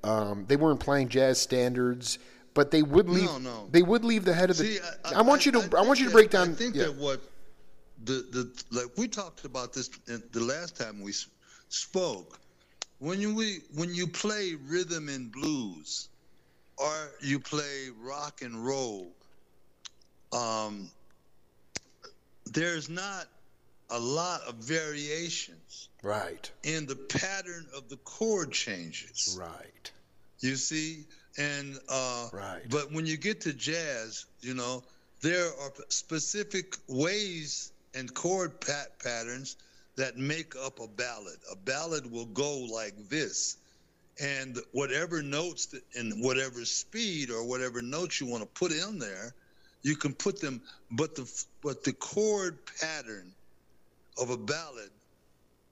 S1: Um, they weren't playing jazz standards, but they would leave. No, no. They would leave the head of the. See, I, I, want you to. I, I want you to break down. I
S2: think yeah. that what the the like we talked about this the last time we spoke. When you we when you play rhythm and blues, or you play rock and roll, um, there's not a lot of variations.
S1: Right.
S2: In the pattern of the chord changes.
S1: Right.
S2: You see, and uh,
S1: right.
S2: But when you get to jazz, you know, there are specific ways and chord pat patterns that make up a ballad. A ballad will go like this. And whatever notes that, and whatever speed or whatever notes you want to put in there, you can put them. But the but the chord pattern of a ballad,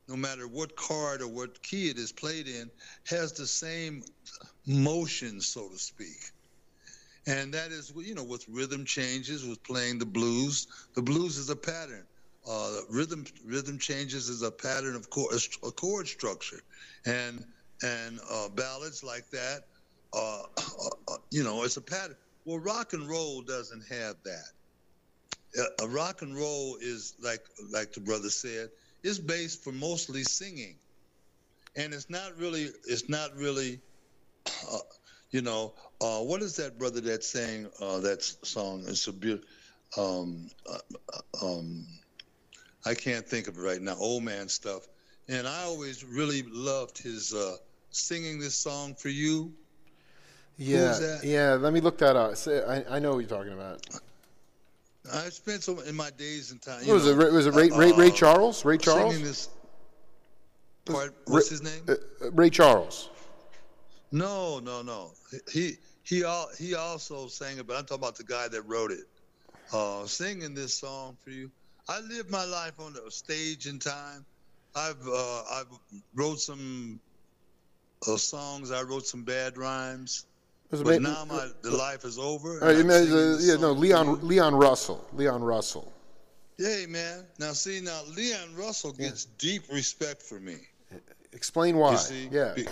S2: no matter what chord or what key it is played in, has the same motion, so to speak. And that is, you know, with rhythm changes, with playing the blues, the blues is a pattern. Uh, rhythm rhythm changes is a pattern of chord, a chord structure, and and uh, ballads like that, uh, uh, uh, you know, it's a pattern. Well, rock and roll doesn't have that. Uh, rock and roll is like like the brother said, is based for mostly singing, and it's not really it's not really, uh, you know, uh, what is that brother that sang uh, that song? It's a beautiful. Um, uh, um, I can't think of it right now. Old man stuff, and I always really loved his uh, singing this song for you.
S1: Yeah, yeah. Let me look that up. I, I know what you're talking about.
S2: I spent some in my days and time.
S1: What was it? Ray- Was it Ray, Ray, Ray Charles? Ray Charles?
S2: Singing this. Part, what's his name?
S1: Uh, uh, Ray Charles.
S2: No, no, no. He he all he also sang it, but I'm talking about the guy that wrote it. Uh, singing this song for you. I lived my life on the stage in time. I've uh, I've wrote some uh, songs. I wrote some bad rhymes. But now my the life is over.
S1: Uh,
S2: and
S1: you
S2: I'm
S1: meant,
S2: singing
S1: uh, yeah, no, Leon. Leon Russell. Leon Russell.
S2: Hey man, now see now Leon Russell gets deep respect for me.
S1: Explain why.
S2: See,
S1: yeah.
S2: Be-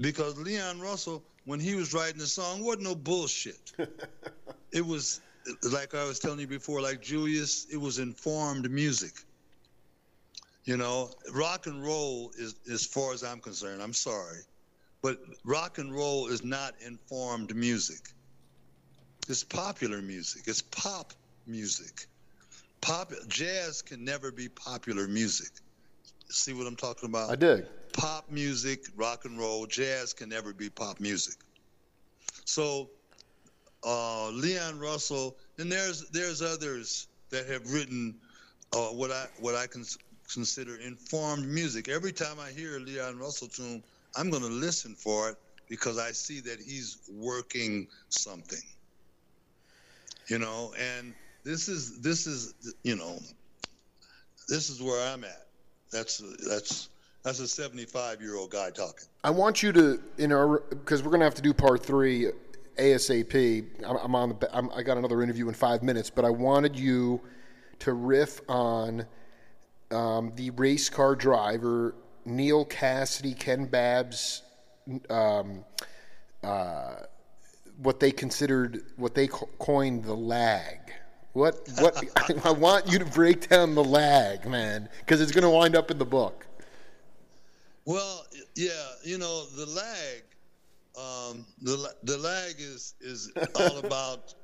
S2: because Leon Russell, when he was writing the song, wasn't no bullshit. it was like I was telling you before, like Julius, it was informed music. You know, rock and roll is, as far as I'm concerned, I'm sorry, but rock and roll is not informed music. It's popular music. It's pop music. Pop jazz can never be popular music. See what I'm talking about?
S1: I dig.
S2: pop music, rock and roll, jazz can never be pop music. So, uh, Leon Russell, and there's there's others that have written uh, what I what I cons- consider informed music. Every time I hear a Leon Russell tune, I'm going to listen for it because I see that he's working something. You know, and this is this is you know this is where I'm at. That's that's that's a 75 year old guy talking.
S1: I want you to, in our, because we're going to have to do part three ASAP. I'm, I'm on the, I'm, I got another interview in five minutes, but I wanted you to riff on um, the race car driver Neal Cassady, Ken Babbs, um, uh, what they considered, what they co- coined the lag. What what I want you to break down the lag, man, because it's going to wind up in the book.
S2: Well, yeah, you know the lag. Um, the the lag is is all about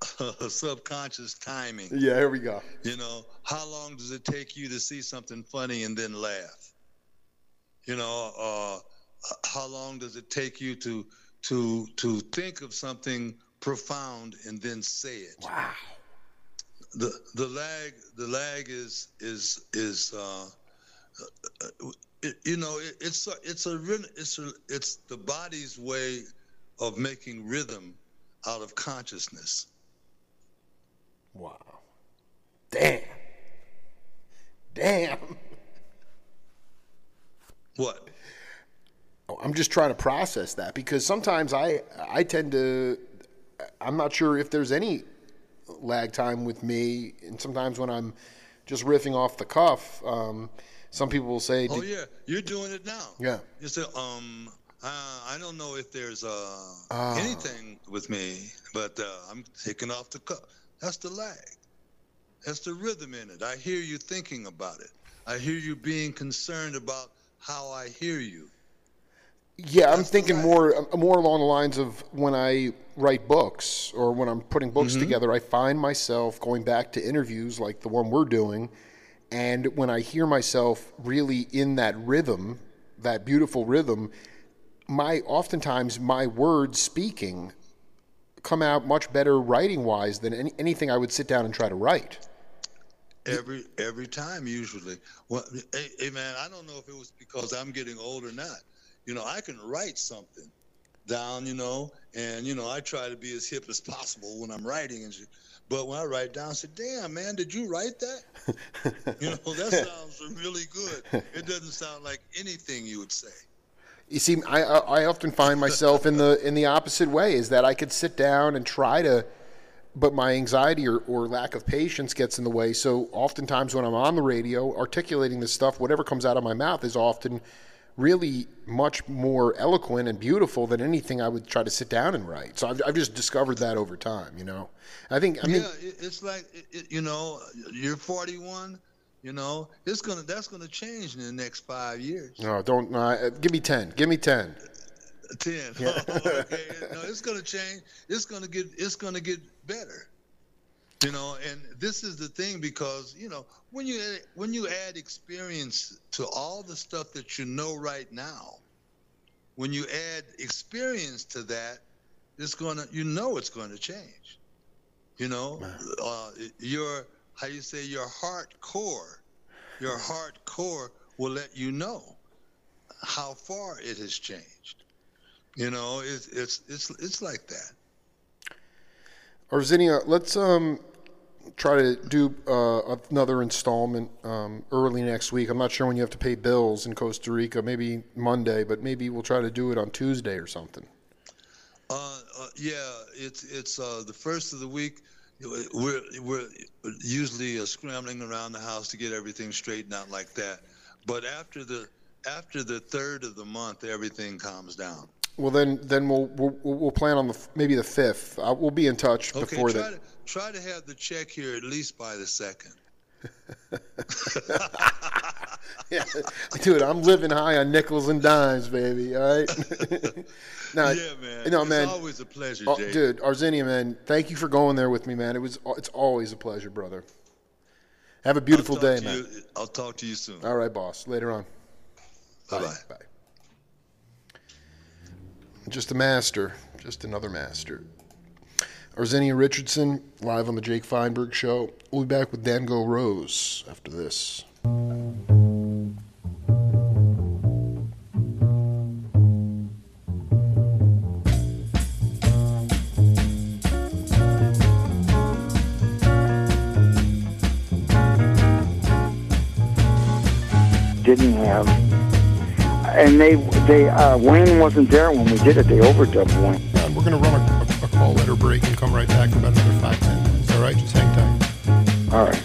S2: subconscious timing.
S1: Yeah, here we go.
S2: You know, how long does it take you to see something funny and then laugh? You know, uh, how long does it take you to to to think of something profound and then say it?
S1: Wow.
S2: the the lag the lag is is is uh, uh, it, you know it, it's a, it's a it's a, it's the body's way of making rhythm out of consciousness.
S1: Wow. Damn. Damn.
S2: What?
S1: Oh, I'm just trying to process that because sometimes I I tend to I'm not sure if there's any lag time with me, and sometimes when I'm just riffing off the cuff, um, some people will say,
S2: Oh yeah, you're doing it now.
S1: yeah,
S2: You say, um, uh, I don't know if there's uh,
S1: Ah.
S2: anything with me, but uh, I'm taking off the cuff. That's the lag. That's the rhythm in it. I hear you thinking about it. I hear you being concerned about how I hear you.
S1: Yeah, I'm thinking more more along the lines of when I write books or when I'm putting books mm-hmm. together, I find myself going back to interviews like the one we're doing, and when I hear myself really in that rhythm, that beautiful rhythm, my oftentimes my words speaking come out much better writing wise than any, anything I would sit down and try to write.
S2: Every every time, usually. Well, hey, hey, man, I don't know if it was because I'm getting old or not. You know, I can write something down, you know, and you know, I try to be as hip as possible when I'm writing and shit. But when I write down, I say, "Damn, man, did you write that?" you know, that sounds really good. It doesn't sound like anything you would say.
S1: You see, I, I I often find myself in the in the opposite way. Is that I could sit down and try to, but my anxiety or, or lack of patience gets in the way. So oftentimes when I'm on the radio articulating this stuff, whatever comes out of my mouth is often really much more eloquent and beautiful than anything I would try to sit down and write. So I've, I've just discovered that over time, you know. I think I mean
S2: yeah, it, it's like you know, you're 41. You know, it's gonna that's gonna change in the next five years.
S1: no, don't uh, give me ten. Give me ten.
S2: Ten. okay. No, it's gonna change. It's gonna get. It's gonna get better. You know, and this is the thing because you know when you add, when you add experience to all the stuff that you know right now, when you add experience to that, it's gonna you know it's going to change. You know, uh, your how you say your heart core, your heart core will let you know how far it has changed. You know, it's it's it's it's like that.
S1: Arzinia, let's um try to do uh, another installment um, early next week. I'm not sure when you have to pay bills in Costa Rica. Maybe Monday, but maybe we'll try to do it on Tuesday or something.
S2: Uh, uh, yeah, it's it's uh, the first of the week. We're we're usually uh, scrambling around the house to get everything straightened out like that. But after the after the third of the month, everything calms down.
S1: Well, then then we'll we'll, we'll plan on the maybe the fifth. Uh, we'll be in touch
S2: Okay,
S1: before
S2: try
S1: that.
S2: to try to have the check here at least by the second.
S1: Yeah, dude, I'm living high on nickels and dimes, baby. All right. no,
S2: yeah, man.
S1: No,
S2: it's
S1: man.
S2: always a pleasure,
S1: Oh, dude, Arzinia, man, thank you for going there with me, man. It was it's always a pleasure, brother. Have a beautiful day, man.
S2: you- I'll talk to you soon.
S1: All right, boss. Later on.
S2: Bye bye.
S1: Bye. Just a master, just another master. Arzinia Richardson, live on the Jake Feinberg Show. We'll be back with Dango Rose after this.
S5: And they, they, uh, Wayne wasn't there when we did it. They overdubbed Wayne.
S1: We're going to run a, a call letter break and come right back in about another five, ten minutes. All right, just hang tight.
S5: All right.